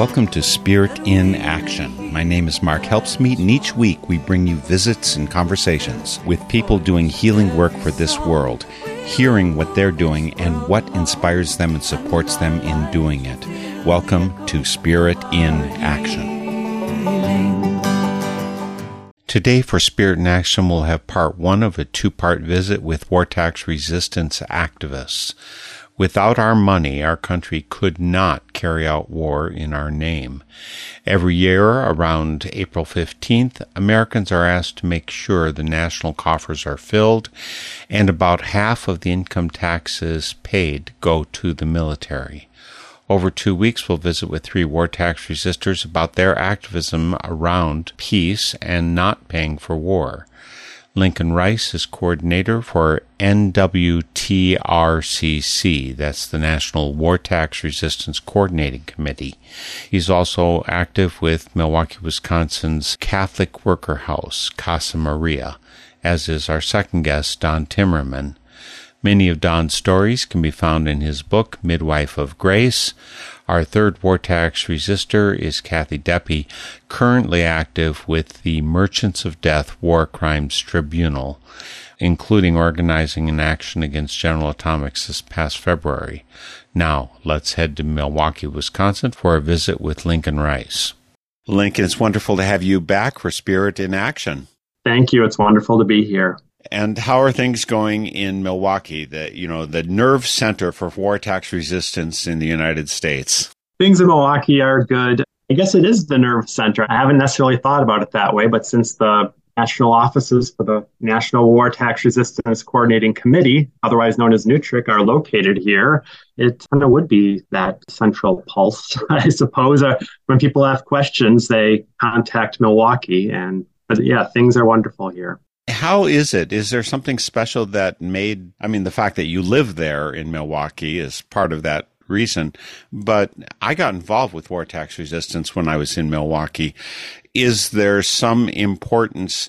Welcome to Spirit in Action. My name is Mark Helpsmeet, and each week we bring you visits and conversations with people doing healing work for this world, hearing what they're doing and what inspires them and supports them in doing it. Welcome to Spirit in Action. Today, for Spirit in Action, we'll have part one of a two part visit with war tax resistance activists. Without our money, our country could not carry out war in our name. Every year, around April 15th, Americans are asked to make sure the national coffers are filled, and about half of the income taxes paid go to the military. Over two weeks, we'll visit with three war tax resistors about their activism around peace and not paying for war. Lincoln Rice is coordinator for NWTRCC, that's the National War Tax Resistance Coordinating Committee. He's also active with Milwaukee, Wisconsin's Catholic Worker House, Casa Maria, as is our second guest, Don Timmerman. Many of Don's stories can be found in his book, Midwife of Grace. Our third war tax resistor is Kathy Deppe, currently active with the Merchants of Death War Crimes Tribunal, including organizing an action against General Atomics this past February. Now, let's head to Milwaukee, Wisconsin for a visit with Lincoln Rice. Lincoln, it's wonderful to have you back for Spirit in Action. Thank you. It's wonderful to be here. And how are things going in Milwaukee, the you know the nerve center for war tax resistance in the United States? Things in Milwaukee are good. I guess it is the nerve center. I haven't necessarily thought about it that way, but since the national offices for the National War Tax Resistance Coordinating Committee, otherwise known as NUTRIC, are located here, it kind of would be that central pulse, I suppose. Uh, when people have questions, they contact Milwaukee, and but yeah, things are wonderful here. How is it? Is there something special that made, I mean, the fact that you live there in Milwaukee is part of that reason, but I got involved with war tax resistance when I was in Milwaukee. Is there some importance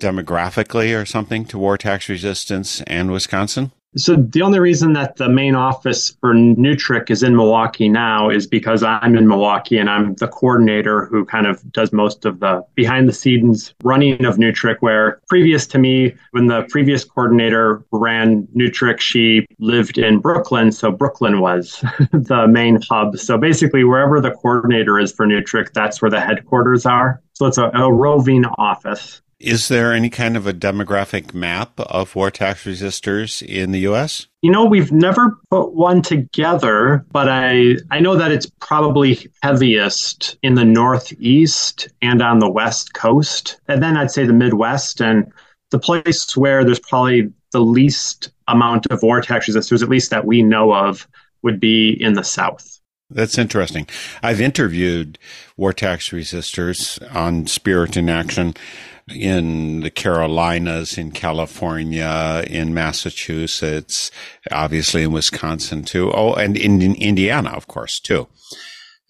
demographically or something to war tax resistance and Wisconsin? So the only reason that the main office for NUTRIC is in Milwaukee now is because I'm in Milwaukee and I'm the coordinator who kind of does most of the behind the scenes running of NUTRIC. Where previous to me, when the previous coordinator ran NUTRIC, she lived in Brooklyn, so Brooklyn was the main hub. So basically, wherever the coordinator is for NUTRIC, that's where the headquarters are. So it's a, a roving office. Is there any kind of a demographic map of war tax resistors in the U.S.? You know, we've never put one together, but I, I know that it's probably heaviest in the Northeast and on the West Coast. And then I'd say the Midwest and the place where there's probably the least amount of war tax resistors, at least that we know of, would be in the South. That's interesting. I've interviewed war tax resistors on Spirit in Action in the Carolinas, in California, in Massachusetts, obviously in Wisconsin too. Oh, and in, in Indiana, of course, too.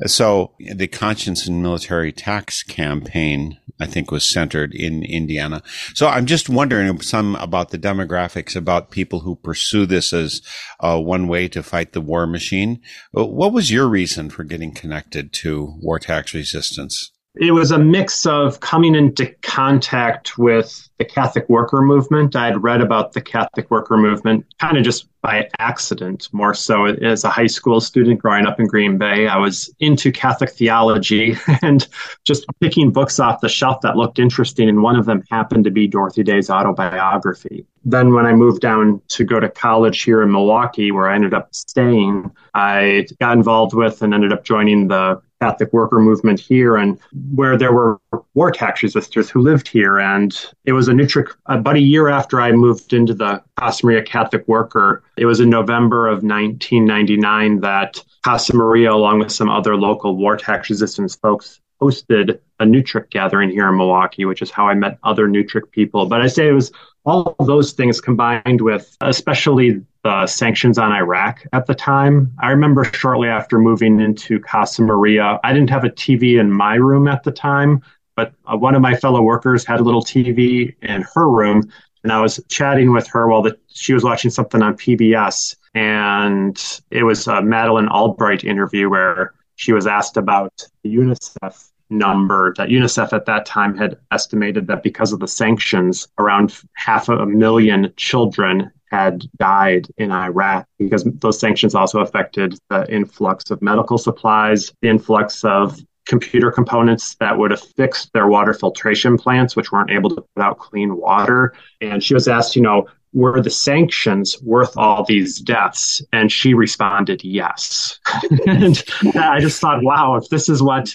So the conscience and military tax campaign, I think, was centered in Indiana. So I'm just wondering some about the demographics about people who pursue this as uh, one way to fight the war machine. What was your reason for getting connected to war tax resistance? It was a mix of coming into contact with the Catholic worker movement. I had read about the Catholic worker movement kind of just by accident, more so as a high school student growing up in Green Bay. I was into Catholic theology and just picking books off the shelf that looked interesting. And one of them happened to be Dorothy Day's autobiography. Then, when I moved down to go to college here in Milwaukee, where I ended up staying, I got involved with and ended up joining the Catholic worker movement here, and where there were war tax resistors who lived here. And it was a new trick. About a year after I moved into the Casa Maria Catholic worker, it was in November of 1999 that Casa Maria, along with some other local war tax resistance folks, hosted a NUTRIC gathering here in Milwaukee, which is how I met other NUTRIC people. But I say it was all of those things combined with especially the sanctions on Iraq at the time. I remember shortly after moving into Casa Maria, I didn't have a TV in my room at the time, but uh, one of my fellow workers had a little TV in her room. And I was chatting with her while the, she was watching something on PBS. And it was a Madeleine Albright interview where she was asked about the UNICEF number that UNICEF at that time had estimated that because of the sanctions, around half a million children had died in Iraq because those sanctions also affected the influx of medical supplies, the influx of computer components that would have fixed their water filtration plants, which weren't able to put out clean water. And she was asked, you know, were the sanctions worth all these deaths? And she responded, yes. and I just thought, wow, if this is what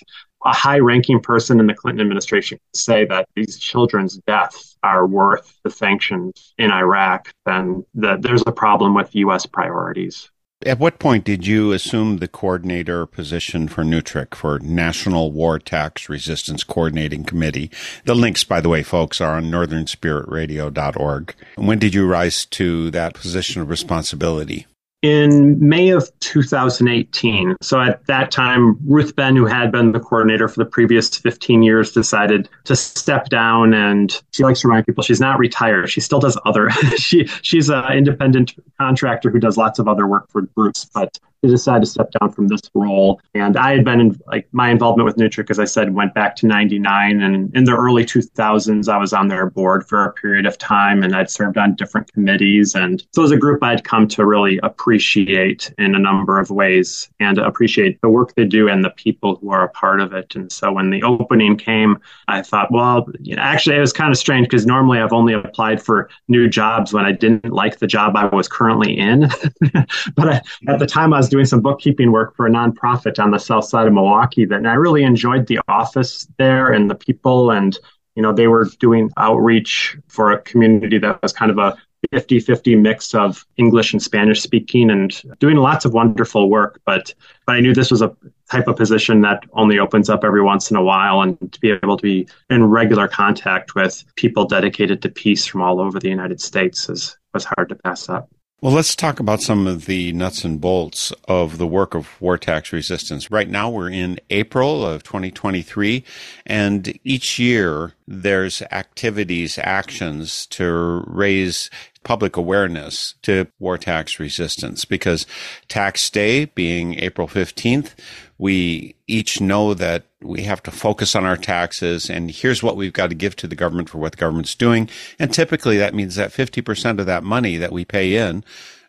a high ranking person in the Clinton administration could say that these children's deaths are worth the sanctions in Iraq, then the, there's a problem with U.S. priorities. At what point did you assume the coordinator position for NUTRIC, for National War Tax Resistance Coordinating Committee? The links, by the way, folks, are on northernspiritradio.org. When did you rise to that position of responsibility? In May of 2018. So at that time, Ruth Benn, who had been the coordinator for the previous 15 years, decided to step down. And she likes to remind people she's not retired. She still does other. she she's an independent contractor who does lots of other work for groups, but they decided to step down from this role. And I had been in, like, my involvement with NUTRIC, as I said, went back to 99. And in the early 2000s, I was on their board for a period of time and I'd served on different committees. And so it was a group I'd come to really appreciate in a number of ways and appreciate the work they do and the people who are a part of it. And so when the opening came, I thought, well, you know, actually, it was kind of strange because normally I've only applied for new jobs when I didn't like the job I was currently in. but I, at the time, I was was doing some bookkeeping work for a nonprofit on the south side of Milwaukee that and I really enjoyed the office there and the people and you know they were doing outreach for a community that was kind of a 50-50 mix of English and Spanish speaking and doing lots of wonderful work but but I knew this was a type of position that only opens up every once in a while and to be able to be in regular contact with people dedicated to peace from all over the United States is was hard to pass up. Well, let's talk about some of the nuts and bolts of the work of war tax resistance. Right now, we're in April of 2023, and each year there's activities, actions to raise public awareness to war tax resistance because tax day being April 15th, we each know that we have to focus on our taxes and here's what we've got to give to the government for what the government's doing. And typically that means that 50% of that money that we pay in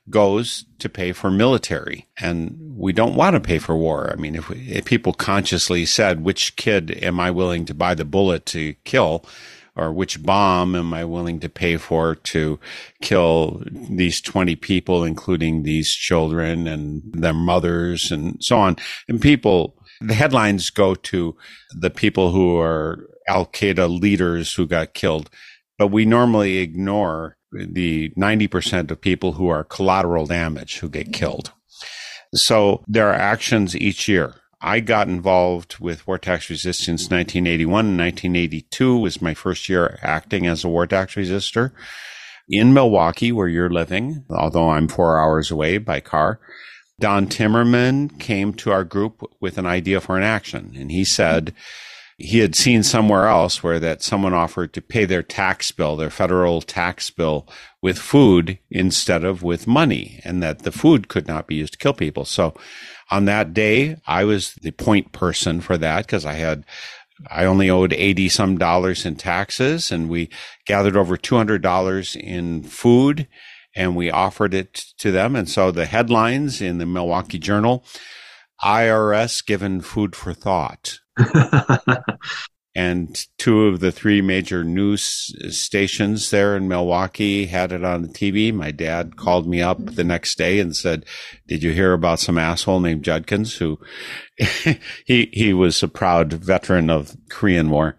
goes to pay for military and we don't want to pay for war. I mean, if, we, if people consciously said, which kid am I willing to buy the bullet to kill? Or which bomb am I willing to pay for to kill these 20 people, including these children and their mothers and so on. And people, the headlines go to the people who are Al Qaeda leaders who got killed, but we normally ignore the 90% of people who are collateral damage who get killed. So there are actions each year I got involved with war tax resistance 1981 and 1982 was my first year acting as a war tax resistor in Milwaukee, where you're living, although I'm four hours away by car. Don Timmerman came to our group with an idea for an action, and he said he had seen somewhere else where that someone offered to pay their tax bill, their federal tax bill, with food instead of with money, and that the food could not be used to kill people. So on that day, I was the point person for that because I had I only owed 80 some dollars in taxes and we gathered over $200 in food and we offered it to them. And so the headlines in the Milwaukee Journal, IRS given food for thought. and two of the three major news stations there in Milwaukee had it on the TV. My dad called me up the next day and said, "Did you hear about some asshole named Judkins who he he was a proud veteran of Korean War."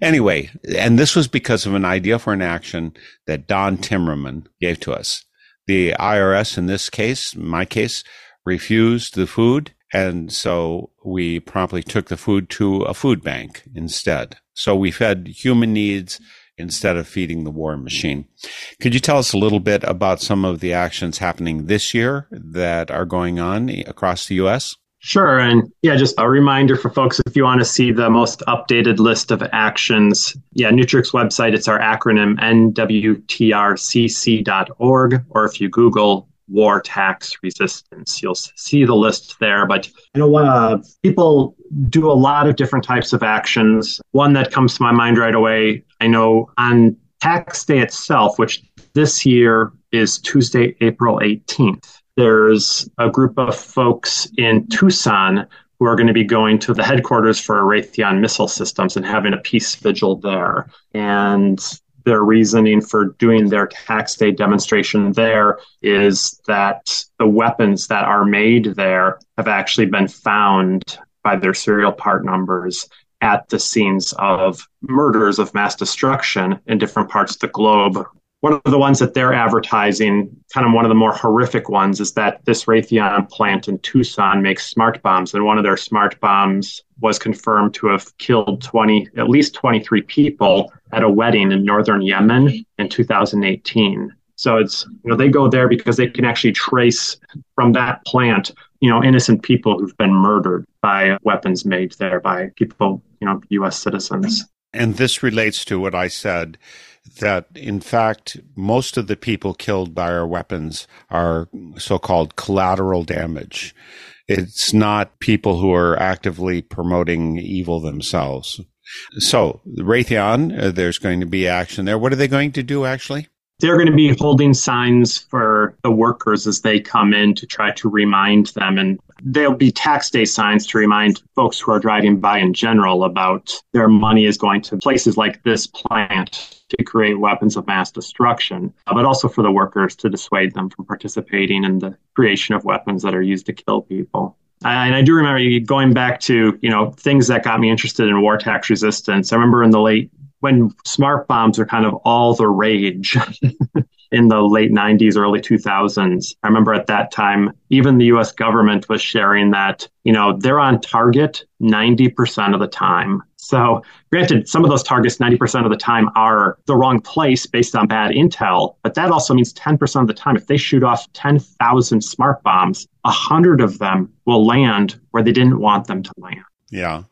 Anyway, and this was because of an idea for an action that Don Timmerman gave to us. The IRS in this case, my case, refused the food and so we promptly took the food to a food bank instead. So we fed human needs instead of feeding the war machine. Could you tell us a little bit about some of the actions happening this year that are going on across the U.S.? Sure. And yeah, just a reminder for folks if you want to see the most updated list of actions, yeah, NUTRIC's website, it's our acronym nwtrcc.org, or if you Google war tax resistance. You'll see the list there, but you know, uh, people do a lot of different types of actions. One that comes to my mind right away, I know on tax day itself, which this year is Tuesday, April 18th. There's a group of folks in Tucson who are going to be going to the headquarters for Raytheon Missile Systems and having a peace vigil there. And their reasoning for doing their tax day demonstration there is that the weapons that are made there have actually been found by their serial part numbers at the scenes of murders of mass destruction in different parts of the globe one of the ones that they're advertising, kind of one of the more horrific ones, is that this Raytheon plant in Tucson makes smart bombs, and one of their smart bombs was confirmed to have killed 20, at least 23 people at a wedding in northern Yemen in 2018. So it's you know they go there because they can actually trace from that plant you know innocent people who've been murdered by weapons made there by people you know U.S. citizens. And this relates to what I said that in fact most of the people killed by our weapons are so-called collateral damage. It's not people who are actively promoting evil themselves. So, Raytheon, uh, there's going to be action there. What are they going to do actually? they're going to be holding signs for the workers as they come in to try to remind them. And there'll be tax day signs to remind folks who are driving by in general about their money is going to places like this plant to create weapons of mass destruction, uh, but also for the workers to dissuade them from participating in the creation of weapons that are used to kill people. And I do remember going back to, you know, things that got me interested in war tax resistance. I remember in the late when smart bombs were kind of all the rage in the late 90s, early 2000s. I remember at that time, even the US government was sharing that, you know, they're on target 90% of the time. So, granted, some of those targets 90% of the time are the wrong place based on bad intel, but that also means 10% of the time, if they shoot off 10,000 smart bombs, 100 of them will land where they didn't want them to land. Yeah.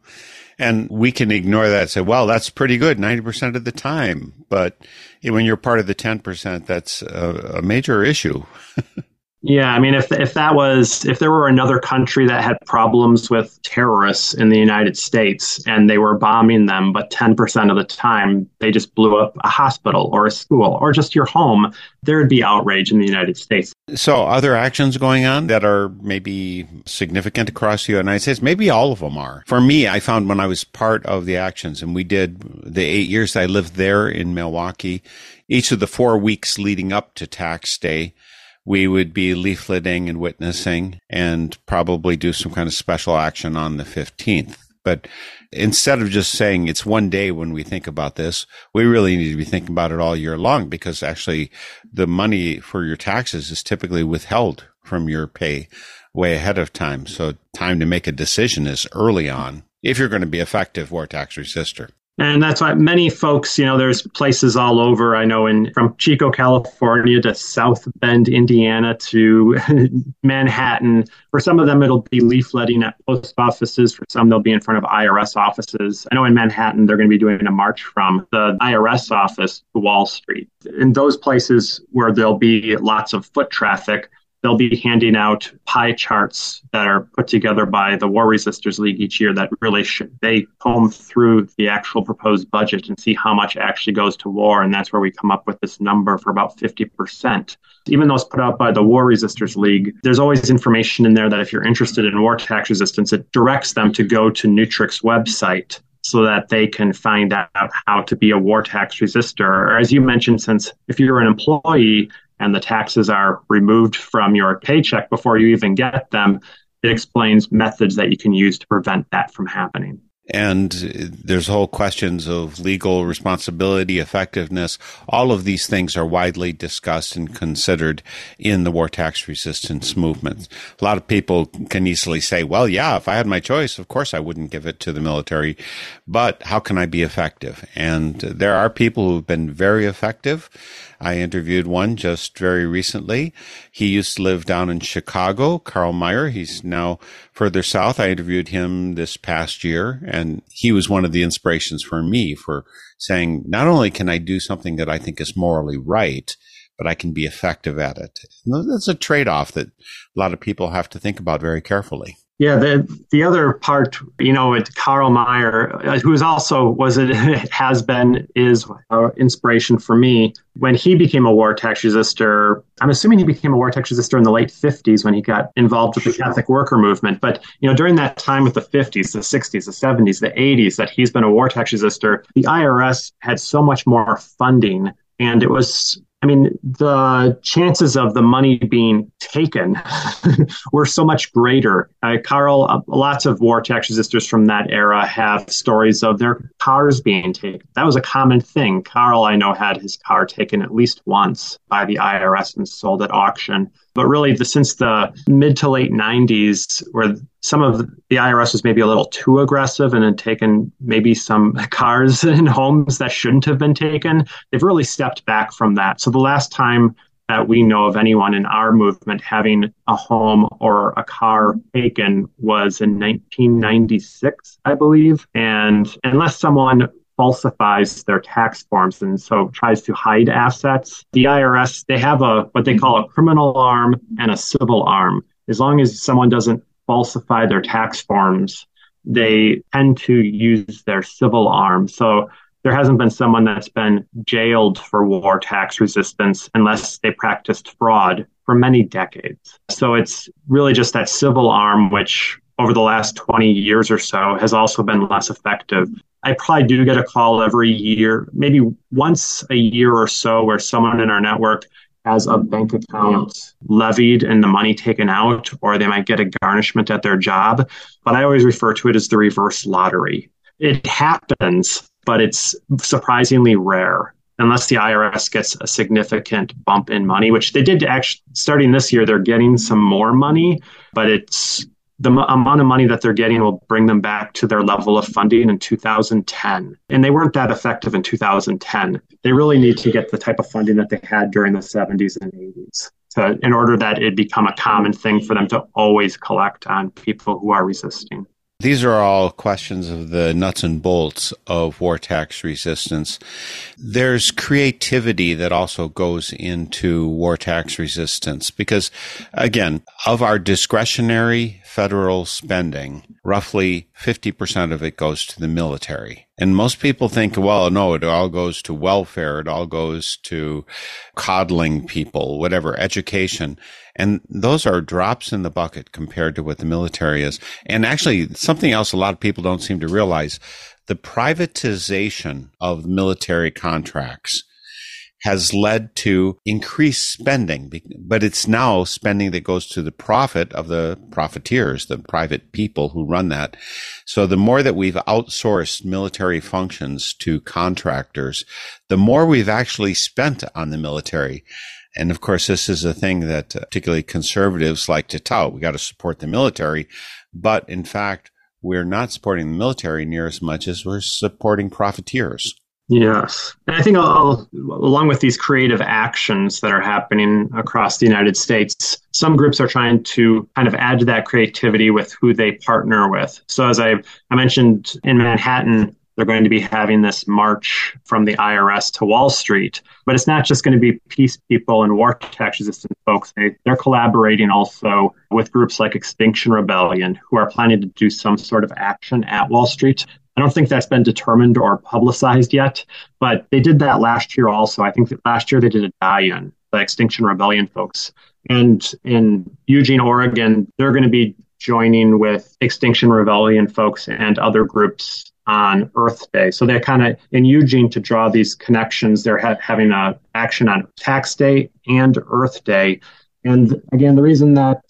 And we can ignore that and say, well, that's pretty good 90% of the time. But when you're part of the 10%, that's a, a major issue. Yeah, I mean, if if that was if there were another country that had problems with terrorists in the United States and they were bombing them, but ten percent of the time they just blew up a hospital or a school or just your home, there would be outrage in the United States. So, other actions going on that are maybe significant across the United States? Maybe all of them are. For me, I found when I was part of the actions, and we did the eight years I lived there in Milwaukee, each of the four weeks leading up to tax day we would be leafleting and witnessing and probably do some kind of special action on the 15th. But instead of just saying it's one day when we think about this, we really need to be thinking about it all year long because actually the money for your taxes is typically withheld from your pay way ahead of time. So time to make a decision is early on if you're going to be effective war tax resistor. And that's why many folks, you know, there's places all over. I know in from Chico, California to South Bend, Indiana to Manhattan. For some of them, it'll be leafletting at post offices. For some, they'll be in front of IRS offices. I know in Manhattan, they're going to be doing a march from the IRS office to Wall Street. In those places where there'll be lots of foot traffic, they'll be handing out pie charts that are put together by the War Resisters League each year that really they comb through the actual proposed budget and see how much actually goes to war. And that's where we come up with this number for about 50%. Even though it's put out by the War Resisters League, there's always information in there that if you're interested in war tax resistance, it directs them to go to Nutrix website so that they can find out how to be a war tax resistor. Or as you mentioned, since if you're an employee, and the taxes are removed from your paycheck before you even get them, it explains methods that you can use to prevent that from happening. And there's whole questions of legal responsibility, effectiveness. All of these things are widely discussed and considered in the war tax resistance movement. A lot of people can easily say, well, yeah, if I had my choice, of course I wouldn't give it to the military. But how can I be effective? And there are people who've been very effective. I interviewed one just very recently. He used to live down in Chicago, Karl Meyer. He's now further south. I interviewed him this past year, and he was one of the inspirations for me for saying, not only can I do something that I think is morally right, but I can be effective at it. That's a trade off that a lot of people have to think about very carefully. Yeah, the the other part, you know, with Karl Meyer, uh, who is also was it has been is uh, inspiration for me when he became a war tax resistor. I'm assuming he became a war tax resistor in the late 50s when he got involved with the Catholic worker movement. But you know, during that time with the 50s, the 60s, the 70s, the 80s, that he's been a war tax resistor, the IRS had so much more funding and it was I mean, the chances of the money being taken were so much greater. Uh, Karl, uh, lots of war tax resistors from that era have stories of their cars being taken. That was a common thing. Karl, I know, had his car taken at least once by the IRS and sold at auction. But really, the, since the mid to late 90s, where some of the IRS was maybe a little too aggressive and had taken maybe some cars and homes that shouldn't have been taken, they've really stepped back from that. So the last time that we know of anyone in our movement having a home or a car taken was in 1996, I believe. And unless someone falsifies their tax forms and so tries to hide assets. The IRS, they have a what they call a criminal arm and a civil arm. As long as someone doesn't falsify their tax forms, they tend to use their civil arm. So there hasn't been someone that's been jailed for war tax resistance unless they practiced fraud for many decades. So it's really just that civil arm, which over the last 20 years or so has also been less effective. I probably do get a call every year, maybe once a year or so, where someone in our network has a bank account levied and the money taken out, or they might get a garnishment at their job. But I always refer to it as the reverse lottery. It happens, but it's surprisingly rare unless the IRS gets a significant bump in money, which they did actually starting this year, they're getting some more money, but it's the amount of money that they're getting will bring them back to their level of funding in 2010. And they weren't that effective in 2010. They really need to get the type of funding that they had during the 70s and 80s. To, in order that it become a common thing for them to always collect on people who are resisting. These are all questions of the nuts and bolts of war tax resistance. There's creativity that also goes into war tax resistance because, again, of our discretionary federal spending, roughly 50% of it goes to the military. And most people think, well, no, it all goes to welfare. It all goes to coddling people, whatever, education. And those are drops in the bucket compared to what the military is. And actually, something else a lot of people don't seem to realize the privatization of military contracts has led to increased spending, but it's now spending that goes to the profit of the profiteers, the private people who run that. So the more that we've outsourced military functions to contractors, the more we've actually spent on the military. And of course, this is a thing that uh, particularly conservatives like to tout. We got to support the military. But in fact, we're not supporting the military near as much as we're supporting profiteers. Yes. And I think I'll, along with these creative actions that are happening across the United States, some groups are trying to kind of add to that creativity with who they partner with. So, as I, I mentioned in Manhattan, they're going to be having this march from the IRS to Wall Street. But it's not just going to be peace people and war tax resistant folks. They, they're collaborating also with groups like Extinction Rebellion, who are planning to do some sort of action at Wall Street. I don't think that's been determined or publicized yet, but they did that last year also. I think that last year they did a die-in, the Extinction Rebellion folks. And in Eugene, Oregon, they're going to be joining with Extinction Rebellion folks and other groups on Earth Day. So they're kind of in Eugene to draw these connections. They're ha- having a action on Tax Day and Earth Day. And again, the reason that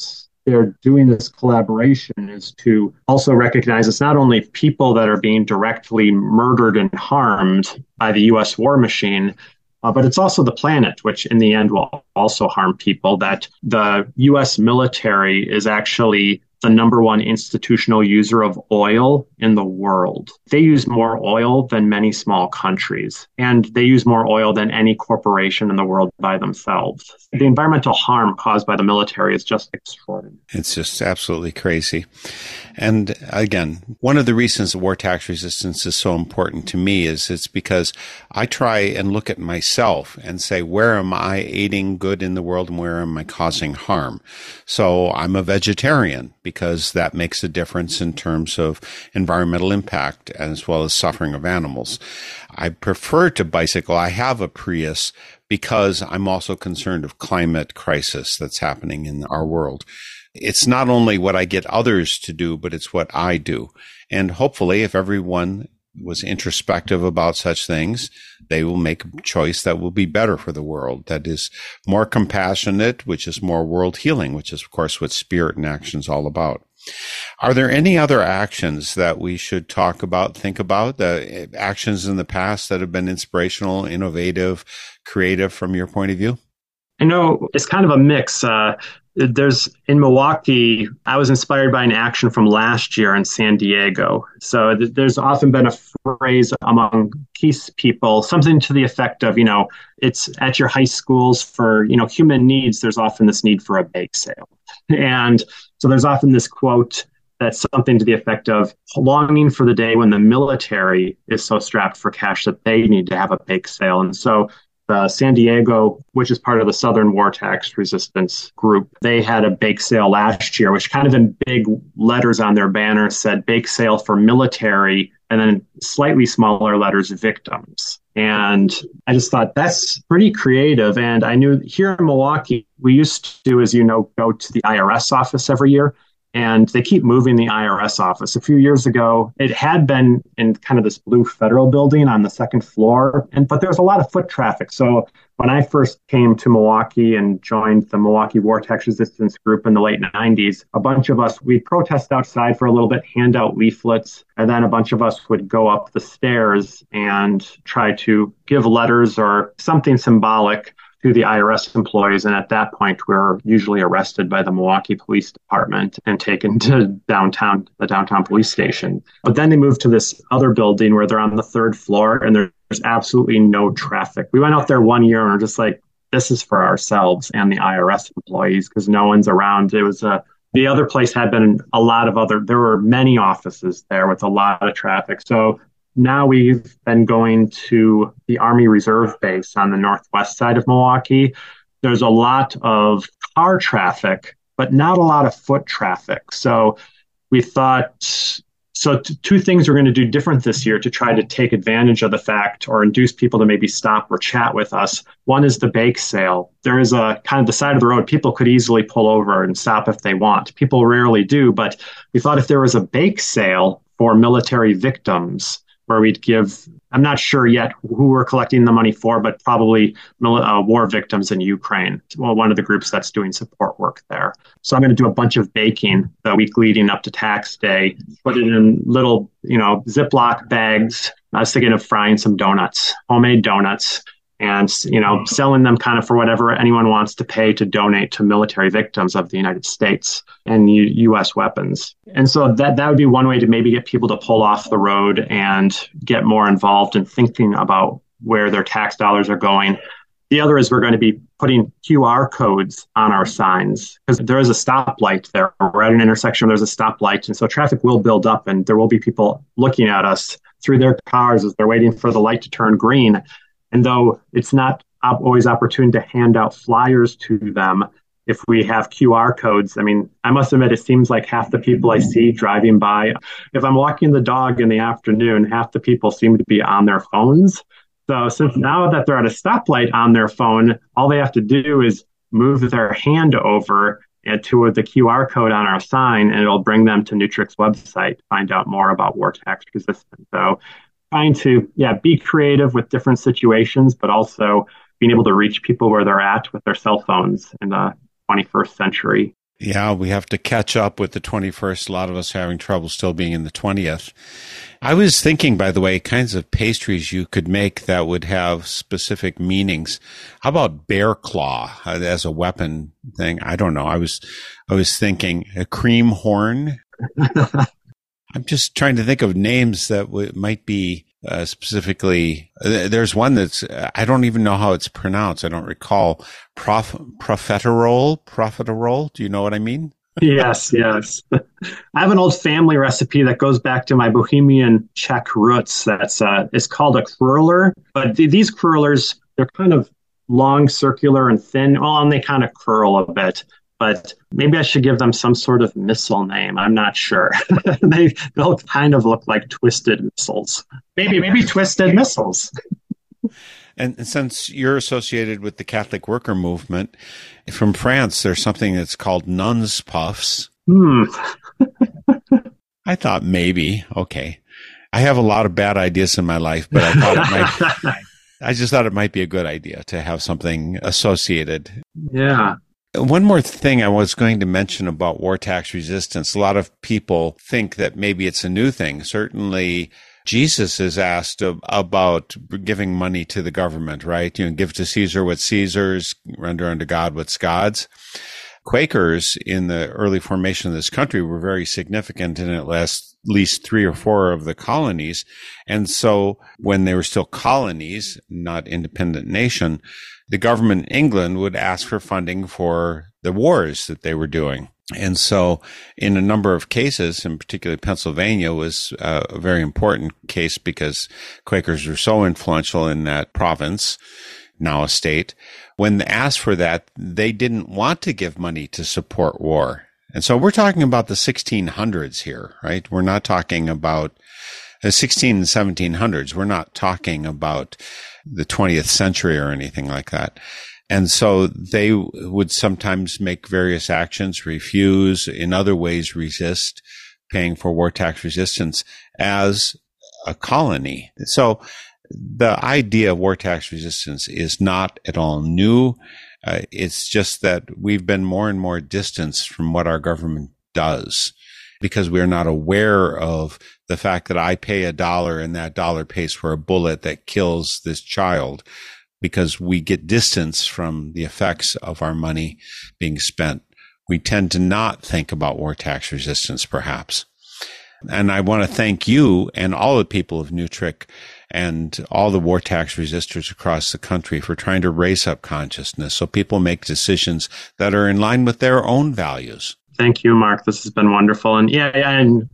they're doing this collaboration is to also recognize it's not only people that are being directly murdered and harmed by the US war machine, uh, but it's also the planet, which in the end will also harm people. That the US military is actually the number one institutional user of oil in the world. They use more oil than many small countries, and they use more oil than any corporation in the world by themselves. The environmental harm caused by the military is just extraordinary. It's just absolutely crazy. And again, one of the reasons war tax resistance is so important to me is it's because I try and look at myself and say, where am I aiding good in the world and where am I causing harm? So I'm a vegetarian because that makes a difference in terms of environmental impact as well as suffering of animals. I prefer to bicycle. I have a Prius because I'm also concerned of climate crisis that's happening in our world. It's not only what I get others to do, but it's what I do. And hopefully, if everyone was introspective about such things, they will make a choice that will be better for the world, that is more compassionate, which is more world healing, which is, of course, what Spirit in Action is all about. Are there any other actions that we should talk about, think about, the actions in the past that have been inspirational, innovative, creative from your point of view? I know it's kind of a mix. Uh, there's in Milwaukee, I was inspired by an action from last year in San Diego. So th- there's often been a phrase among peace people, something to the effect of, you know, it's at your high schools for, you know, human needs, there's often this need for a bake sale. And so there's often this quote that's something to the effect of longing for the day when the military is so strapped for cash that they need to have a bake sale. And so uh, San Diego, which is part of the Southern War Tax Resistance Group, they had a bake sale last year, which kind of in big letters on their banner said bake sale for military, and then slightly smaller letters victims. And I just thought that's pretty creative. And I knew here in Milwaukee, we used to, as you know, go to the IRS office every year and they keep moving the IRS office. A few years ago, it had been in kind of this blue federal building on the second floor, and but there was a lot of foot traffic. So when I first came to Milwaukee and joined the Milwaukee War Tax Resistance Group in the late 90s, a bunch of us we'd protest outside for a little bit, hand out leaflets, and then a bunch of us would go up the stairs and try to give letters or something symbolic to the IRS employees. And at that point, we are usually arrested by the Milwaukee Police Department and taken to downtown, the downtown police station. But then they move to this other building where they're on the third floor and there's absolutely no traffic. We went out there one year and we're just like, this is for ourselves and the IRS employees because no one's around. It was a the other place had been a lot of other there were many offices there with a lot of traffic so now we've been going to the Army Reserve Base on the northwest side of Milwaukee. There's a lot of car traffic, but not a lot of foot traffic. So we thought so t- two things we're going to do different this year to try to take advantage of the fact or induce people to maybe stop or chat with us. One is the bake sale. There is a kind of the side of the road people could easily pull over and stop if they want. People rarely do, but we thought if there was a bake sale for military victims, where we'd give I'm not sure yet who we're collecting the money for, but probably uh, war victims in Ukraine. Well, one of the groups that's doing support work there. So I'm going to do a bunch of baking the week leading up to tax day, put it in little, you know, Ziploc bags. I was thinking of frying some donuts, homemade donuts, and you know selling them kind of for whatever anyone wants to pay to donate to military victims of the United States and U- U.S. weapons. And so that that would be one way to maybe get people to pull off the road and get more involved in thinking about where their tax dollars are going. The other is we're going to be putting QR codes on our signs because there is a stoplight there. We're at an intersection, there's a stoplight. And so traffic will build up and there will be people looking at us through their cars as they're waiting for the light to turn green. And though it's not always opportune to hand out flyers to them, if we have QR codes, I mean, I must admit, it seems like half the people I see driving by, if I'm walking the dog in the afternoon, half the people seem to be on their phones. So since now that they're at a stoplight on their phone, all they have to do is move their hand over uh, to the QR code on our sign, and it'll bring them to Nutrix website to find out more about war tax resistance. So trying to yeah be creative with different situations, but also being able to reach people where they're at with their cell phones in the 21st century. Yeah, we have to catch up with the 21st. A lot of us having trouble still being in the 20th. I was thinking, by the way, kinds of pastries you could make that would have specific meanings. How about bear claw as a weapon thing? I don't know. I was, I was thinking a cream horn. I'm just trying to think of names that w- might be uh, specifically. Uh, there's one that's I don't even know how it's pronounced. I don't recall. Prof, profiterole, profiterole. Do you know what I mean? yes, yes. I have an old family recipe that goes back to my Bohemian Czech roots. That's uh, it's called a curler, But th- these curlers they're kind of long, circular, and thin. Well, and they kind of curl a bit but maybe I should give them some sort of missile name. I'm not sure. they they'll kind of look like twisted missiles. Maybe maybe twisted missiles. And since you're associated with the Catholic worker movement from France, there's something that's called nuns puffs. Hmm. I thought maybe okay. I have a lot of bad ideas in my life, but I thought it might. I just thought it might be a good idea to have something associated. Yeah. One more thing I was going to mention about war tax resistance. A lot of people think that maybe it's a new thing. Certainly, Jesus is asked about giving money to the government, right? You know, give to Caesar what Caesar's, render unto God what's God's. Quakers in the early formation of this country were very significant in at least three or four of the colonies. And so when they were still colonies, not independent nation, the government in England would ask for funding for the wars that they were doing. And so, in a number of cases, and particularly Pennsylvania was uh, a very important case because Quakers were so influential in that province, now a state. When asked for that, they didn't want to give money to support war. And so we're talking about the 1600s here, right? We're not talking about the 16 and 1700s. We're not talking about the 20th century or anything like that. And so they would sometimes make various actions, refuse, in other ways resist paying for war tax resistance as a colony. So the idea of war tax resistance is not at all new. Uh, it's just that we've been more and more distanced from what our government does because we're not aware of the fact that I pay a dollar and that dollar pays for a bullet that kills this child because we get distance from the effects of our money being spent. We tend to not think about war tax resistance, perhaps. And I want to thank you and all the people of Newtrick and all the war tax resistors across the country for trying to raise up consciousness so people make decisions that are in line with their own values. Thank you, Mark. This has been wonderful. And yeah, yeah and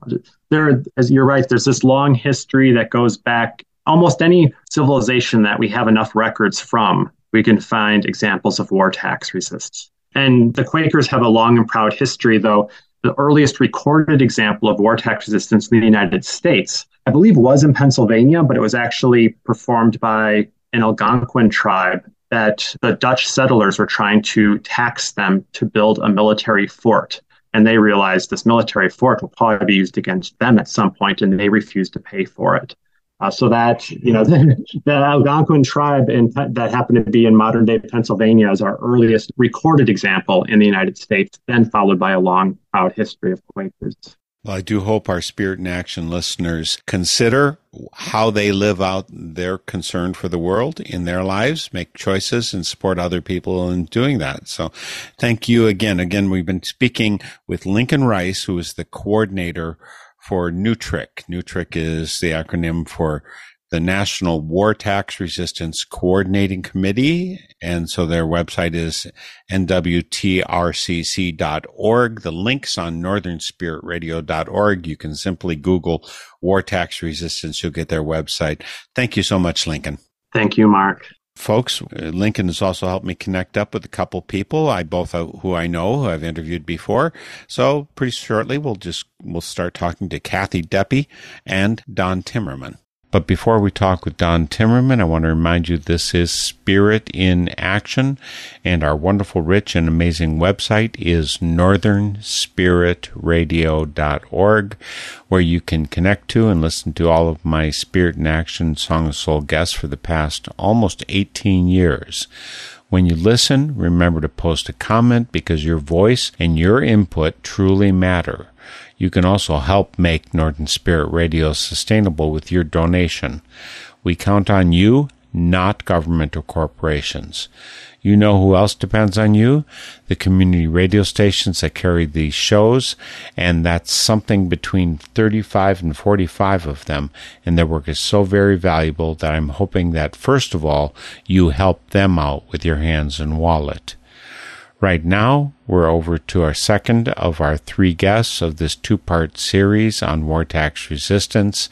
there, as you're right, there's this long history that goes back almost any civilization that we have enough records from. We can find examples of war tax resistance. And the Quakers have a long and proud history, though the earliest recorded example of war tax resistance in the United States, I believe, was in Pennsylvania, but it was actually performed by an Algonquin tribe that the Dutch settlers were trying to tax them to build a military fort and they realized this military fort will probably be used against them at some point, and they refused to pay for it. Uh, so that you know, the, the Algonquin tribe in, that happened to be in modern day Pennsylvania is our earliest recorded example in the United States, then followed by a long, proud history of Quakers. Well, I do hope our Spirit in Action listeners consider how they live out their concern for the world in their lives, make choices and support other people in doing that. So thank you again. Again, we've been speaking with Lincoln Rice, who is the coordinator for Newtrick. Newtrick is the acronym for the National War Tax Resistance Coordinating Committee. And so their website is nwtrcc.org. The link's on northernspiritradio.org. You can simply Google War Tax Resistance. You'll get their website. Thank you so much, Lincoln. Thank you, Mark. Folks, Lincoln has also helped me connect up with a couple people I both uh, who I know who I've interviewed before. So pretty shortly we'll just we'll start talking to Kathy Deppe and Don Timmerman. But before we talk with Don Timmerman, I want to remind you this is Spirit in Action, and our wonderful, rich, and amazing website is northernspiritradio.org, where you can connect to and listen to all of my Spirit in Action Song of Soul guests for the past almost 18 years. When you listen, remember to post a comment because your voice and your input truly matter. You can also help make Northern Spirit Radio sustainable with your donation. We count on you, not government or corporations. You know who else depends on you? The community radio stations that carry these shows, and that's something between 35 and 45 of them. And their work is so very valuable that I'm hoping that, first of all, you help them out with your hands and wallet. Right now, we're over to our second of our three guests of this two part series on war tax resistance.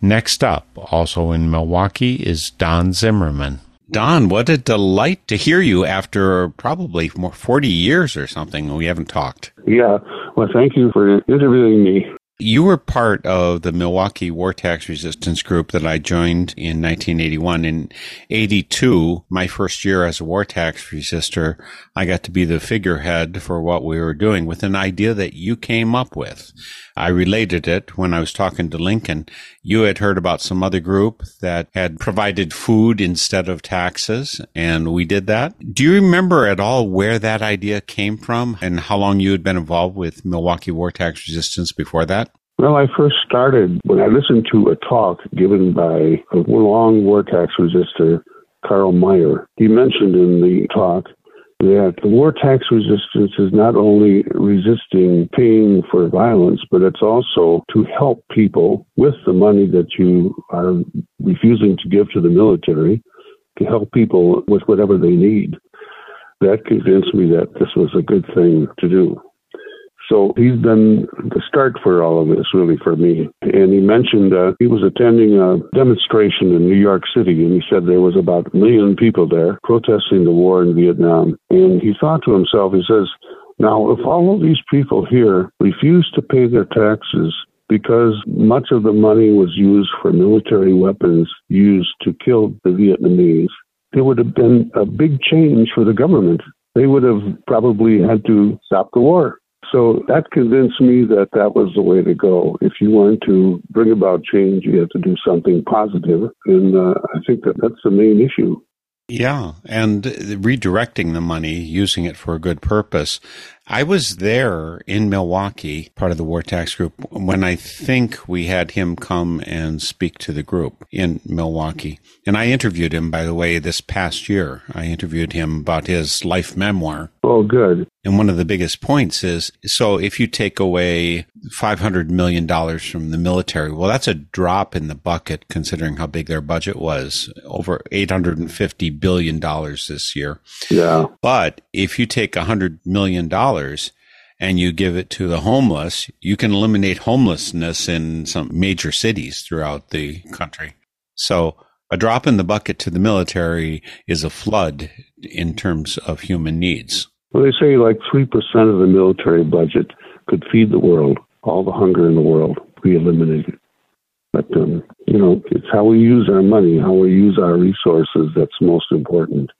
Next up, also in Milwaukee, is Don Timmerman. Don, what a delight to hear you after probably more 40 years or something. We haven't talked. Yeah. Well, thank you for interviewing me. You were part of the Milwaukee War Tax Resistance Group that I joined in 1981. In 82, my first year as a war tax resistor, I got to be the figurehead for what we were doing with an idea that you came up with. I related it when I was talking to Lincoln. You had heard about some other group that had provided food instead of taxes, and we did that. Do you remember at all where that idea came from and how long you had been involved with Milwaukee War Tax Resistance before that? Well, I first started when I listened to a talk given by a long war tax resistor, Karl Meyer. He mentioned in the talk that the war tax resistance is not only resisting paying for violence, but it's also to help people with the money that you are refusing to give to the military to help people with whatever they need. That convinced me that this was a good thing to do. So he's been the start for all of this, really, for me. And he mentioned uh, he was attending a demonstration in New York City, and he said there was about a million people there protesting the war in Vietnam. And he thought to himself, he says, now, if all of these people here refuse to pay their taxes because much of the money was used for military weapons used to kill the Vietnamese, there would have been a big change for the government. They would have probably had to stop the war so that convinced me that that was the way to go. If you want to bring about change, you have to do something positive, and uh, I think that that's the main issue. Yeah, and redirecting the money, using it for a good purpose. I was there in Milwaukee, part of the War Tax Group, when I think we had him come and speak to the group in Milwaukee. And I interviewed him, by the way, this past year. I interviewed him about his life memoir. Oh, good. And one of the biggest points is so if you take away $500 million from the military, well, that's a drop in the bucket considering how big their budget was over $850 billion this year. Yeah. But if you take $100 million and you give it to the homeless, you can eliminate homelessness in some major cities throughout the country. So a drop in the bucket to the military is a flood in terms of human needs. Well, they say like 3% of the military budget could feed the world, all the hunger in the world, we eliminate it. But, um, you know, it's how we use our money, how we use our resources that's most important.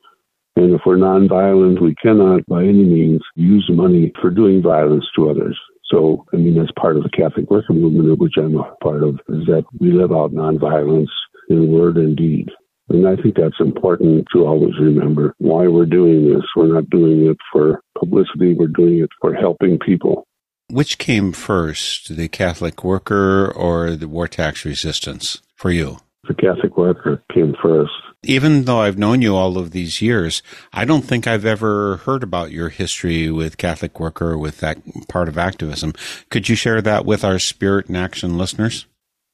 And if we're nonviolent, we cannot by any means use money for doing violence to others. So, I mean, that's part of the Catholic worker movement, of which I'm a part of, is that we live out nonviolence in word and deed. And I think that's important to always remember why we're doing this. We're not doing it for publicity, we're doing it for helping people. Which came first, the Catholic worker or the war tax resistance for you? The Catholic worker came first even though I've known you all of these years, I don't think I've ever heard about your history with Catholic Worker, with that part of activism. Could you share that with our Spirit in Action listeners?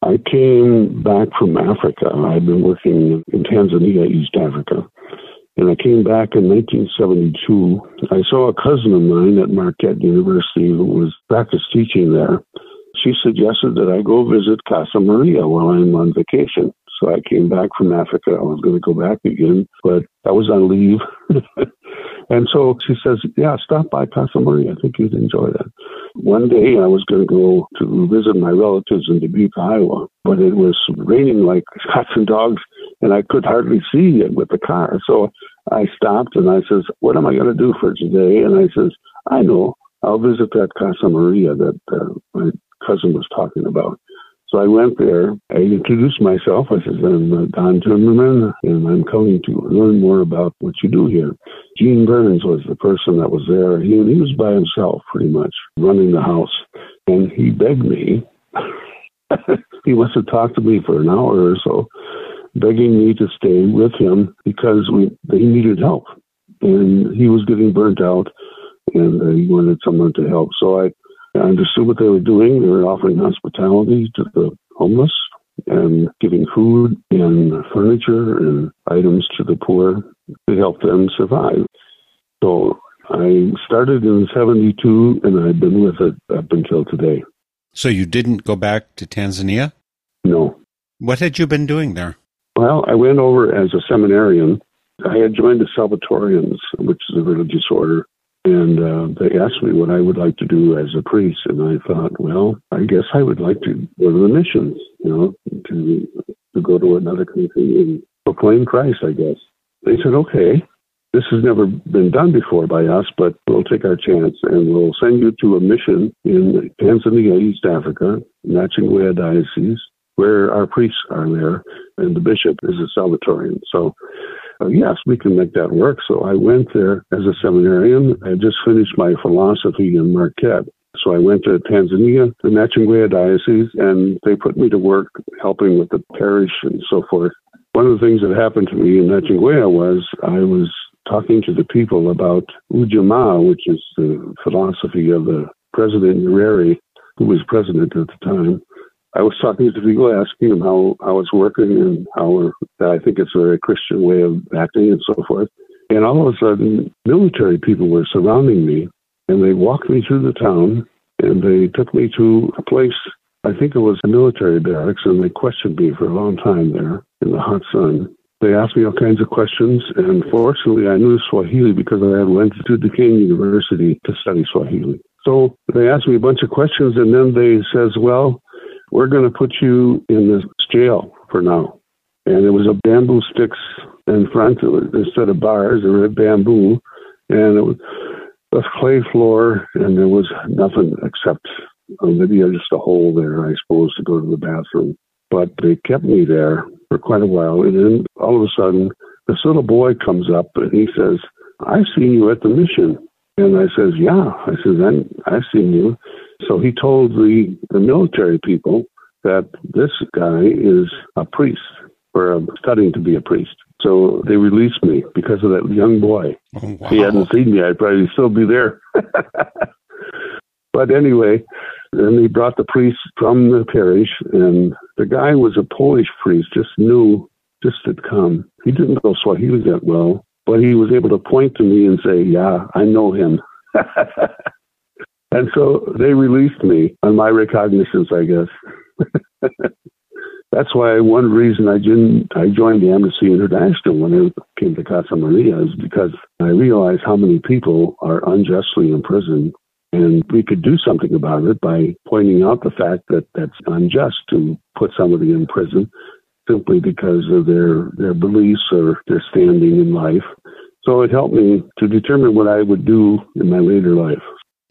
I came back from Africa. I've been working in Tanzania, East Africa. And I came back in 1972. I saw a cousin of mine at Marquette University who was practice teaching there. She suggested that I go visit Casa Maria while I'm on vacation. So I came back from Africa. I was going to go back again, but I was on leave. and so she says, Yeah, stop by Casa Maria. I think you'd enjoy that. One day I was going to go to visit my relatives in Dubuque, Iowa, but it was raining like cats and dogs, and I could hardly see it with the car. So I stopped and I says, What am I going to do for today? And I says, I know. I'll visit that Casa Maria that uh, my cousin was talking about. So I went there. I introduced myself. I said, I'm uh, Don Timmerman, and I'm coming to learn more about what you do here. Gene Burns was the person that was there. He, he was by himself, pretty much, running the house. And he begged me. he must have talked to me for an hour or so, begging me to stay with him because we he needed help. And he was getting burnt out, and he wanted someone to help. So I I understood what they were doing. They were offering hospitality to the homeless and giving food and furniture and items to the poor to help them survive. So I started in 72 and I've been with it up until today. So you didn't go back to Tanzania? No. What had you been doing there? Well, I went over as a seminarian. I had joined the Salvatorians, which is a religious order, and uh, they asked me what I would like to do as a priest, and I thought, well, I guess I would like to go to the missions, you know, to to go to another country and proclaim Christ. I guess they said, okay, this has never been done before by us, but we'll take our chance and we'll send you to a mission in Tanzania, East Africa, Nachingwea Diocese, where our priests are there, and the bishop is a Salvatorian. So uh, yes, we can make that work. So I went there as a seminarian. I just finished my philosophy in Marquette. So I went to Tanzania, the Nachingwea Diocese, and they put me to work helping with the parish and so forth. One of the things that happened to me in Nachingwea was I was talking to the people about Ujamaa, which is the philosophy of the President Nyerere, who was president at the time. I was talking to people, asking them how I was working and how I think it's a very Christian way of acting and so forth. And all of a sudden, military people were surrounding me, and they walked me through the town, and they took me to a place. I think it was a military barracks, and they questioned me for a long time there in the hot sun. They asked me all kinds of questions, and fortunately, I knew Swahili because I had went to Duquesne University to study Swahili. So they asked me a bunch of questions, and then they says, "Well, we're going to put you in this jail for now. And there was a bamboo sticks in front instead of bars. There were bamboo, and it was a clay floor, and there was nothing except uh, maybe just a hole there, I suppose, to go to the bathroom. But they kept me there for quite a while, and then all of a sudden, this little boy comes up and he says, "I've seen you at the mission." And I says, "Yeah." I says, "I've seen you." So he told the, the military people that this guy is a priest or studying to be a priest. So they released me because of that young boy. Oh, wow. He hadn't seen me, I'd probably still be there. but anyway, then they brought the priest from the parish, and the guy was a Polish priest, just knew, just had come. He didn't know Swahili that well, but he was able to point to me and say, Yeah, I know him. And so they released me on my recognizance, I guess. That's why one reason I didn't I joined the Amnesty International when I came to Casa Maria is because I realized how many people are unjustly imprisoned and we could do something about it by pointing out the fact that that's unjust to put somebody in prison simply because of their their beliefs or their standing in life. So it helped me to determine what I would do in my later life.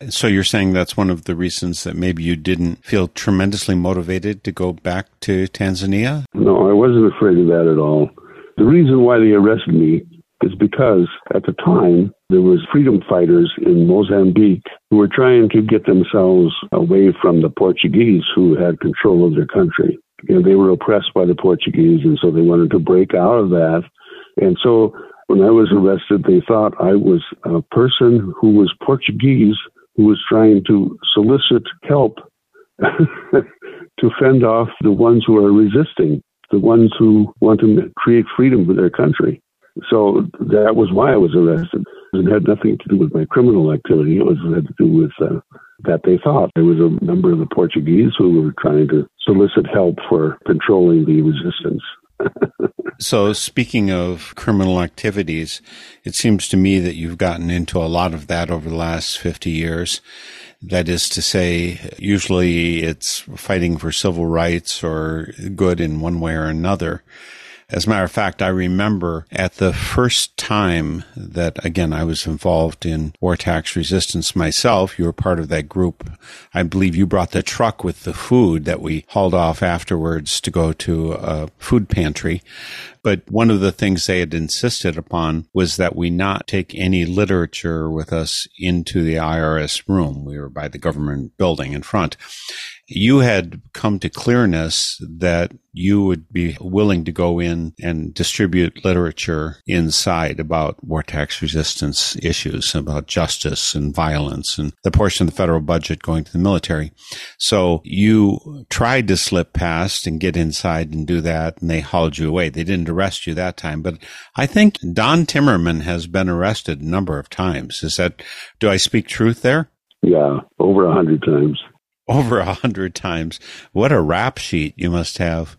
So you're saying that's one of the reasons that maybe you didn't feel tremendously motivated to go back to Tanzania? No, I wasn't afraid of that at all. The reason why they arrested me is because at the time there was freedom fighters in Mozambique who were trying to get themselves away from the Portuguese who had control of their country. And they were oppressed by the Portuguese and so they wanted to break out of that. And so when I was arrested, they thought I was a person who was Portuguese who was trying to solicit help to fend off the ones who are resisting, the ones who want to create freedom for their country. So that was why I was arrested. It had nothing to do with my criminal activity. It was it had to do with uh, that they thought there was a number of the Portuguese who were trying to solicit help for controlling the resistance. So, speaking of criminal activities, it seems to me that you've gotten into a lot of that over the last 50 years. That is to say, usually it's fighting for civil rights or good in one way or another. As a matter of fact, I remember at the first time that, again, I was involved in war tax resistance myself, you were part of that group. I believe you brought the truck with the food that we hauled off afterwards to go to a food pantry. But one of the things they had insisted upon was that we not take any literature with us into the IRS room. We were by the government building in front you had come to clearness that you would be willing to go in and distribute literature inside about war tax resistance issues, about justice and violence and the portion of the federal budget going to the military. So you tried to slip past and get inside and do that, and they hauled you away. They didn't arrest you that time, but I think Don Timmerman has been arrested a number of times. Is that, do I speak truth there? Yeah, over a hundred times over a hundred times. What a rap sheet you must have.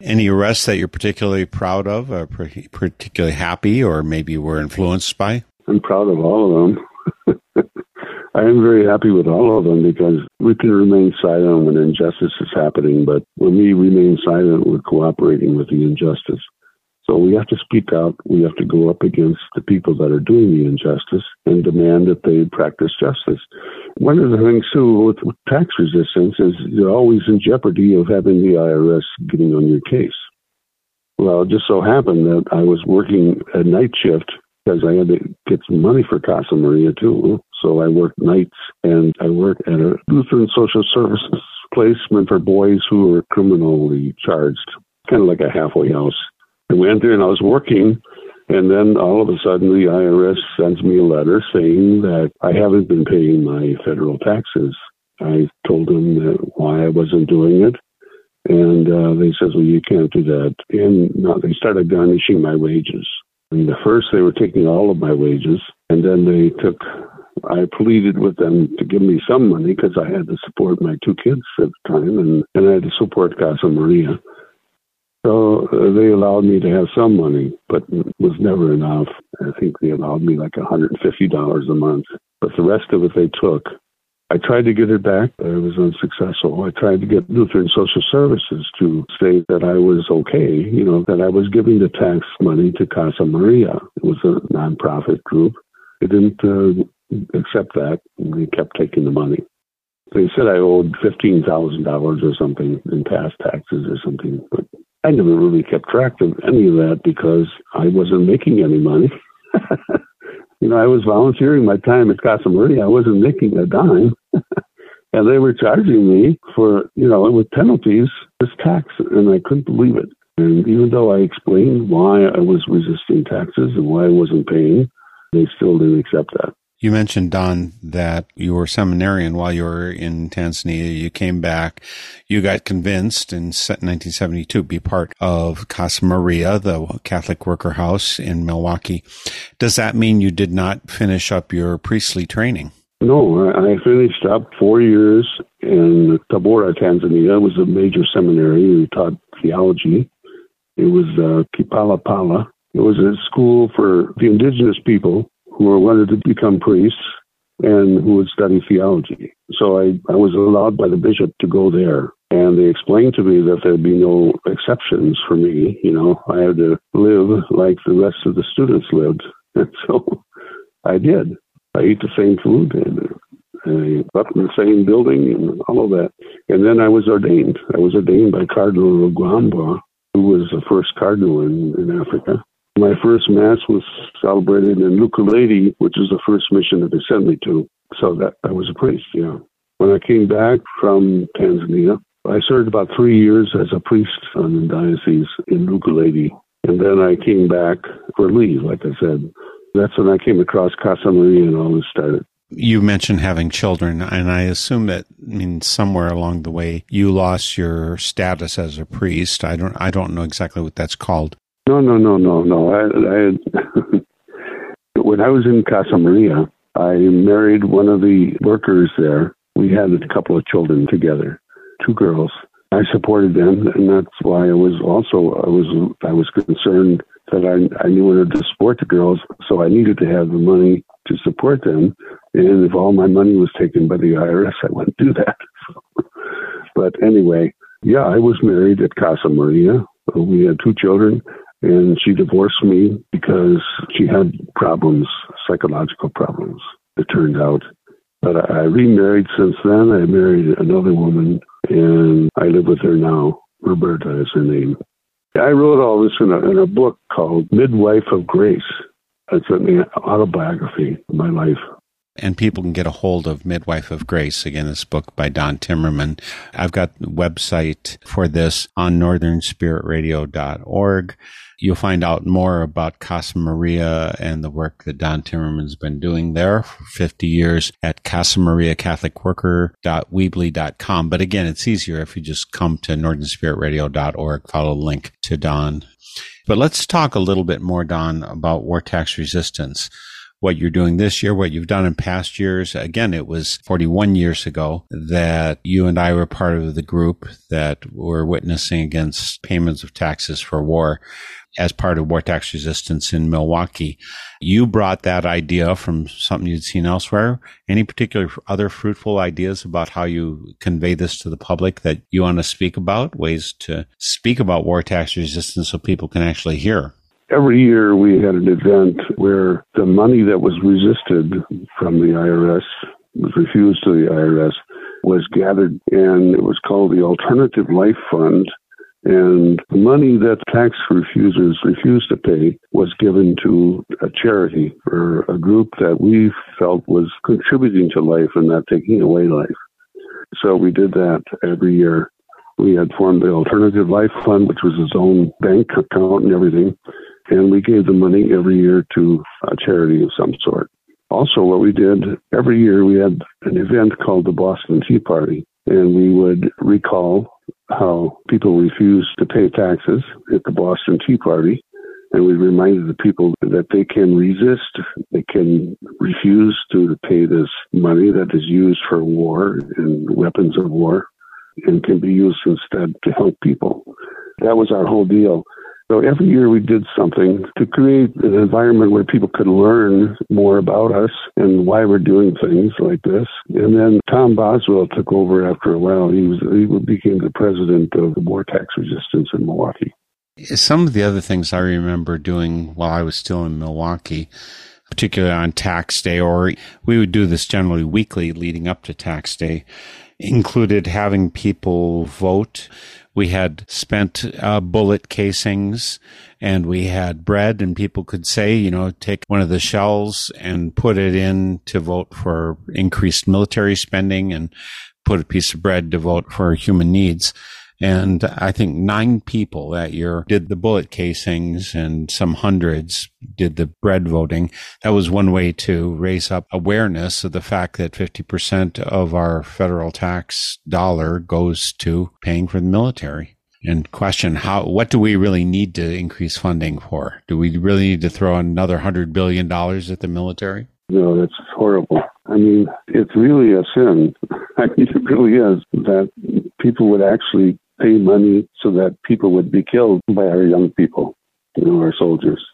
Any arrests that you're particularly proud of, uh, or particularly happy, or maybe were influenced by? I'm proud of all of them. I am very happy with all of them because we can remain silent when injustice is happening, but when we remain silent, we're cooperating with the injustice. So we have to speak out. We have to go up against the people that are doing the injustice and demand that they practice justice. One of the things too with, with tax resistance is you're always in jeopardy of having the IRS getting on your case. Well, it just so happened that I was working a night shift because I had to get some money for Casa Maria too. So I worked nights and I worked at a Lutheran social services placement for boys who were criminally charged, kind of like a halfway house. I went there and I was working, and then all of a sudden the IRS sends me a letter saying that I haven't been paying my federal taxes. I told them why I wasn't doing it, and uh, they says, "Well, you can't do that." And now they started garnishing my wages. And the first, they were taking all of my wages, and then they took. I pleaded with them to give me some money because I had to support my two kids at the time, and, and I had to support Casa Maria. So uh, they allowed me to have some money, but it was never enough. I think they allowed me like $150 a month, but the rest of it they took. I tried to get it back. But I was unsuccessful. I tried to get Lutheran Social Services to say that I was okay, you know, that I was giving the tax money to Casa Maria. It was a nonprofit group. They didn't uh, accept that. They kept taking the money. They said I owed $15,000 or something in past taxes or something, but I never really kept track of any of that because I wasn't making any money. you know, I was volunteering my time at Casa Maria. I wasn't making a dime. and they were charging me for, you know, with penalties, this tax, and I couldn't believe it. And even though I explained why I was resisting taxes and why I wasn't paying, they still didn't accept that. You mentioned, Don, that you were seminarian while you were in Tanzania. You came back. You got convinced in 1972 to be part of Casa Maria, the Catholic worker house in Milwaukee. Does that mean you did not finish up your priestly training? No, I finished up four years in Tabora, Tanzania. It was a major seminary. We taught theology. It was uh, Kipalapala. It was a school for the indigenous people who wanted to become priests and who would study theology. So I, I was allowed by the bishop to go there. And they explained to me that there'd be no exceptions for me. You know, I had to live like the rest of the students lived. And so I did. I ate the same food and I slept in the same building and all of that. And then I was ordained. I was ordained by Cardinal Rugambwa, who was the first cardinal in, in Africa. My first mass was celebrated in Lukuledi, which is the first mission that they sent me to. So that I was a priest, yeah. When I came back from Tanzania, I served about three years as a priest on the diocese in Lukuledi. And then I came back for leave, like I said. That's when I came across Casa Maria and all this started. You mentioned having children, and I assume that I mean somewhere along the way you lost your status as a priest. I don't I don't know exactly what that's called. No, no, no, no, no. I, I when I was in Casa Maria, I married one of the workers there. We had a couple of children together, two girls. I supported them, and that's why I was also I was I was concerned that I I knew to support the girls, so I needed to have the money to support them. And if all my money was taken by the IRS, I wouldn't do that. but anyway, yeah, I was married at Casa Maria. We had two children. And she divorced me because she had problems, psychological problems, it turned out. But I remarried since then. I married another woman and I live with her now. Roberta is her name. I wrote all this in a, in a book called Midwife of Grace. It's an autobiography of my life and people can get a hold of Midwife of Grace. Again, this book by Don Timmerman. I've got the website for this on northernspiritradio.org. You'll find out more about Casa Maria and the work that Don Timmerman's been doing there for 50 years at casamariacatholicworker.weebly.com. But again, it's easier if you just come to northernspiritradio.org, follow the link to Don. But let's talk a little bit more, Don, about war tax resistance what you're doing this year, what you've done in past years. Again, it was 41 years ago that you and I were part of the group that were witnessing against payments of taxes for war as part of war tax resistance in Milwaukee. You brought that idea from something you'd seen elsewhere. Any particular other fruitful ideas about how you convey this to the public that you want to speak about? Ways to speak about war tax resistance so people can actually hear? Every year we had an event where the money that was resisted from the IRS, was refused to the IRS, was gathered and it was called the Alternative Life Fund. And the money that tax refusers refused to pay was given to a charity or a group that we felt was contributing to life and not taking away life. So we did that every year. We had formed the Alternative Life Fund, which was its own bank account and everything and we gave the money every year to a charity of some sort. Also, what we did every year, we had an event called the Boston Tea Party, and we would recall how people refused to pay taxes at the Boston Tea Party. And we reminded the people that they can resist, they can refuse to pay this money that is used for war and weapons of war and can be used instead to help people. That was our whole deal. So every year we did something to create an environment where people could learn more about us and why we're doing things like this. And then Tom Boswell took over after a while. He was he became the president of the War Tax Resistance in Milwaukee. Some of the other things I remember doing while I was still in Milwaukee particularly on tax day, or we would do this generally weekly leading up to tax day, included having people vote we had spent uh, bullet casings and we had bread and people could say, you know, take one of the shells and put it in to vote for increased military spending and put a piece of bread to vote for human needs. And I think nine people that year did the bullet casings and some hundreds did the bread voting. That was one way to raise up awareness of the fact that 50% of our federal tax dollar goes to paying for the military. And question how what do we really need to increase funding for? Do we really need to throw another hundred billion dollars at the military? No, that's horrible. I mean, it's really a sin. I mean, it really is that people would actually pay money so that people would be killed by our young people, you know, our soldiers.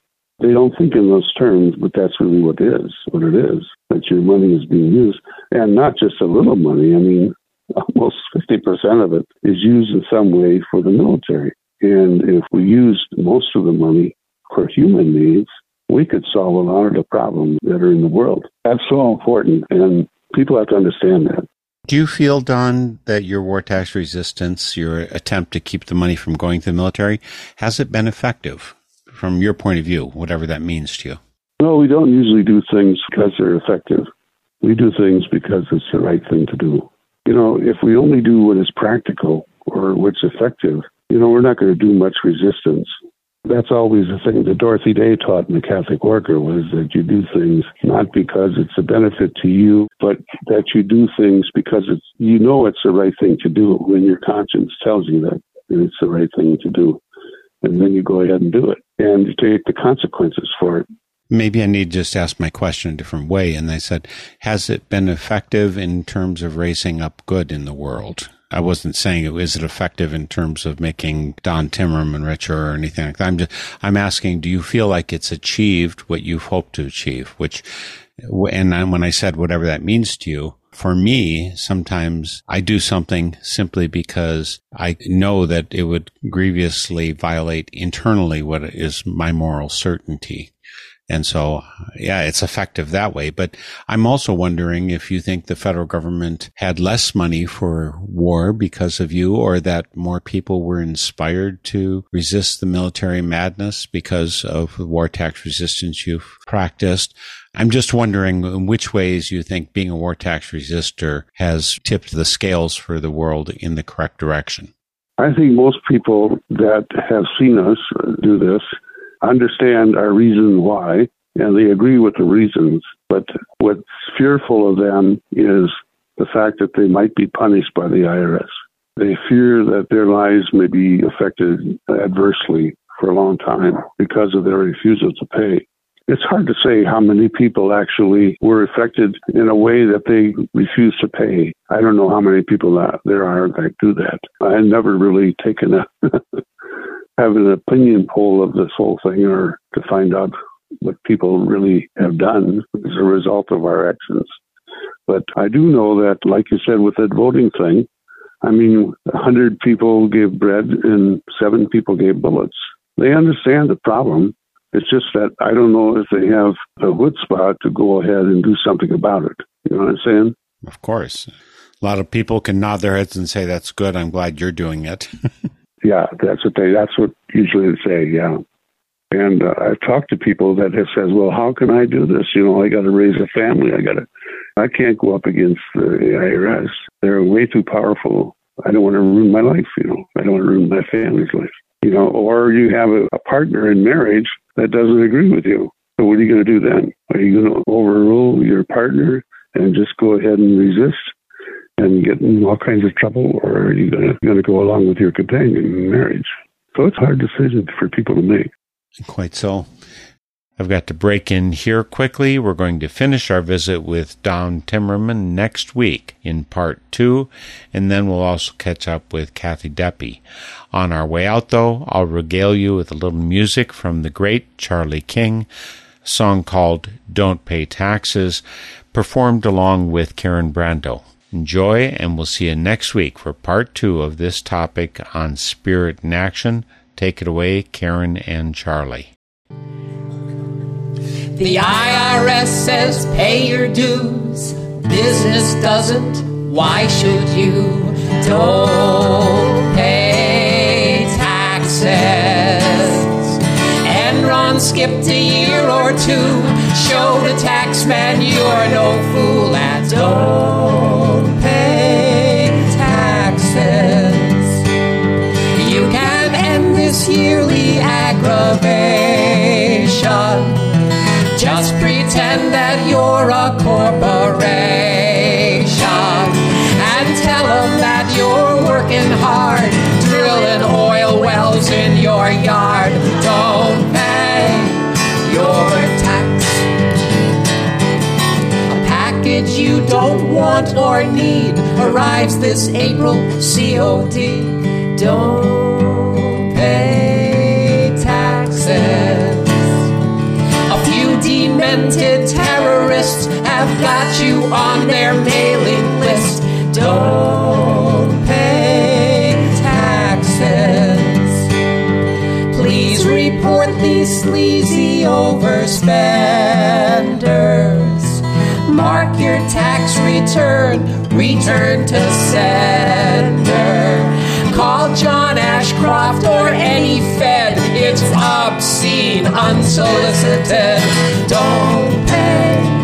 They don't think in those terms, but that's really what it is, what it is, that your money is being used. And not just a little money. I mean, almost 50% of it is used in some way for the military. And if we used most of the money for human needs, we could solve a lot of the problems that are in the world. That's so important. And people have to understand that. Do you feel, Don, that your war tax resistance, your attempt to keep the money from going to the military, has it been effective from your point of view, whatever that means to you? No, we don't usually do things because they're effective. We do things because it's the right thing to do. You know, if we only do what is practical or what's effective, you know, we're not going to do much resistance that's always the thing that Dorothy Day taught in the Catholic Worker was that you do things not because it's a benefit to you, but that you do things because it's you know it's the right thing to do when your conscience tells you that it's the right thing to do. And then you go ahead and do it. And you take the consequences for it. Maybe I need to just ask my question a different way. And they said, has it been effective in terms of raising up good in the world? I wasn't saying it is it effective in terms of making Don Timmerman richer or anything like that. I'm just I'm asking, do you feel like it's achieved what you've hoped to achieve? Which, and when I said whatever that means to you, for me, sometimes I do something simply because I know that it would grievously violate internally what is my moral certainty. And so, yeah, it's effective that way. But I'm also wondering if you think the federal government had less money for war because of you or that more people were inspired to resist the military madness because of the war tax resistance you've practiced. I'm just wondering in which ways you think being a war tax resistor has tipped the scales for the world in the correct direction. I think most people that have seen us do this understand our reason why, and they agree with the reasons. But what's fearful of them is the fact that they might be punished by the IRS. They fear that their lives may be affected adversely for a long time because of their refusal to pay. It's hard to say how many people actually were affected in a way that they refused to pay. I don't know how many people there are that do that. I never really taken a have an opinion poll of this whole thing or to find out what people really have done as a result of our actions. But I do know that, like you said, with that voting thing, I mean, 100 people gave bread and seven people gave bullets. They understand the problem. It's just that I don't know if they have a good spot to go ahead and do something about it. You know what I'm saying? Of course. A lot of people can nod their heads and say, that's good. I'm glad you're doing it. Yeah, that's what they. That's what usually they say. Yeah, and uh, I've talked to people that have said, "Well, how can I do this? You know, I got to raise a family. I got to. I can't go up against the IRS. They're way too powerful. I don't want to ruin my life. You know, I don't want to ruin my family's life. You know, or you have a, a partner in marriage that doesn't agree with you. So what are you going to do then? Are you going to overrule your partner and just go ahead and resist? And get in all kinds of trouble, or are you going to go along with your companion in marriage? So it's a hard decision for people to make. Quite so. I've got to break in here quickly. We're going to finish our visit with Don Timmerman next week in part two, and then we'll also catch up with Kathy Deppe. On our way out, though, I'll regale you with a little music from the great Charlie King, song called Don't Pay Taxes, performed along with Karen Brandow. Enjoy, and we'll see you next week for part two of this topic on spirit in action. Take it away, Karen and Charlie. The IRS says pay your dues. Business doesn't. Why should you? Don't pay taxes. Enron skipped a year or two. Show the taxman you're no fool and yearly aggravation. Just pretend that you're a corporation and tell them that you're working hard, drilling oil wells in your yard. Don't pay your tax. A package you don't want or need arrives this April, COD. Don't have got you on their mailing list. Don't pay taxes. Please report these sleazy overspenders. Mark your tax return, return to sender. Call John Ashcroft or any Fed. It's obscene, unsolicited. Don't pay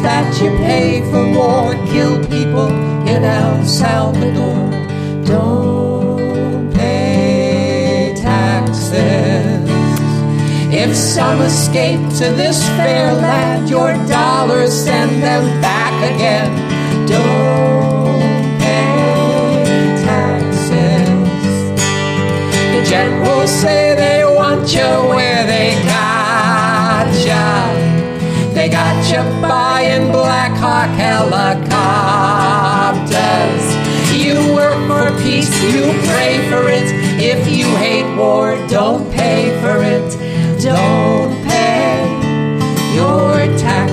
that you pay for war kill people in El Salvador. Don't pay taxes. If some escape to this fair land, your dollars send them back again. Don't pay taxes. The generals say they want you where they got you. They got you flying Black Hawk helicopters. You work for peace, you pray for it. If you hate war, don't pay for it. Don't pay your tax.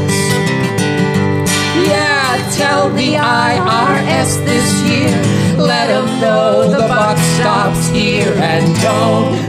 Yeah, tell the IRS this year. Let them know the buck stops here and don't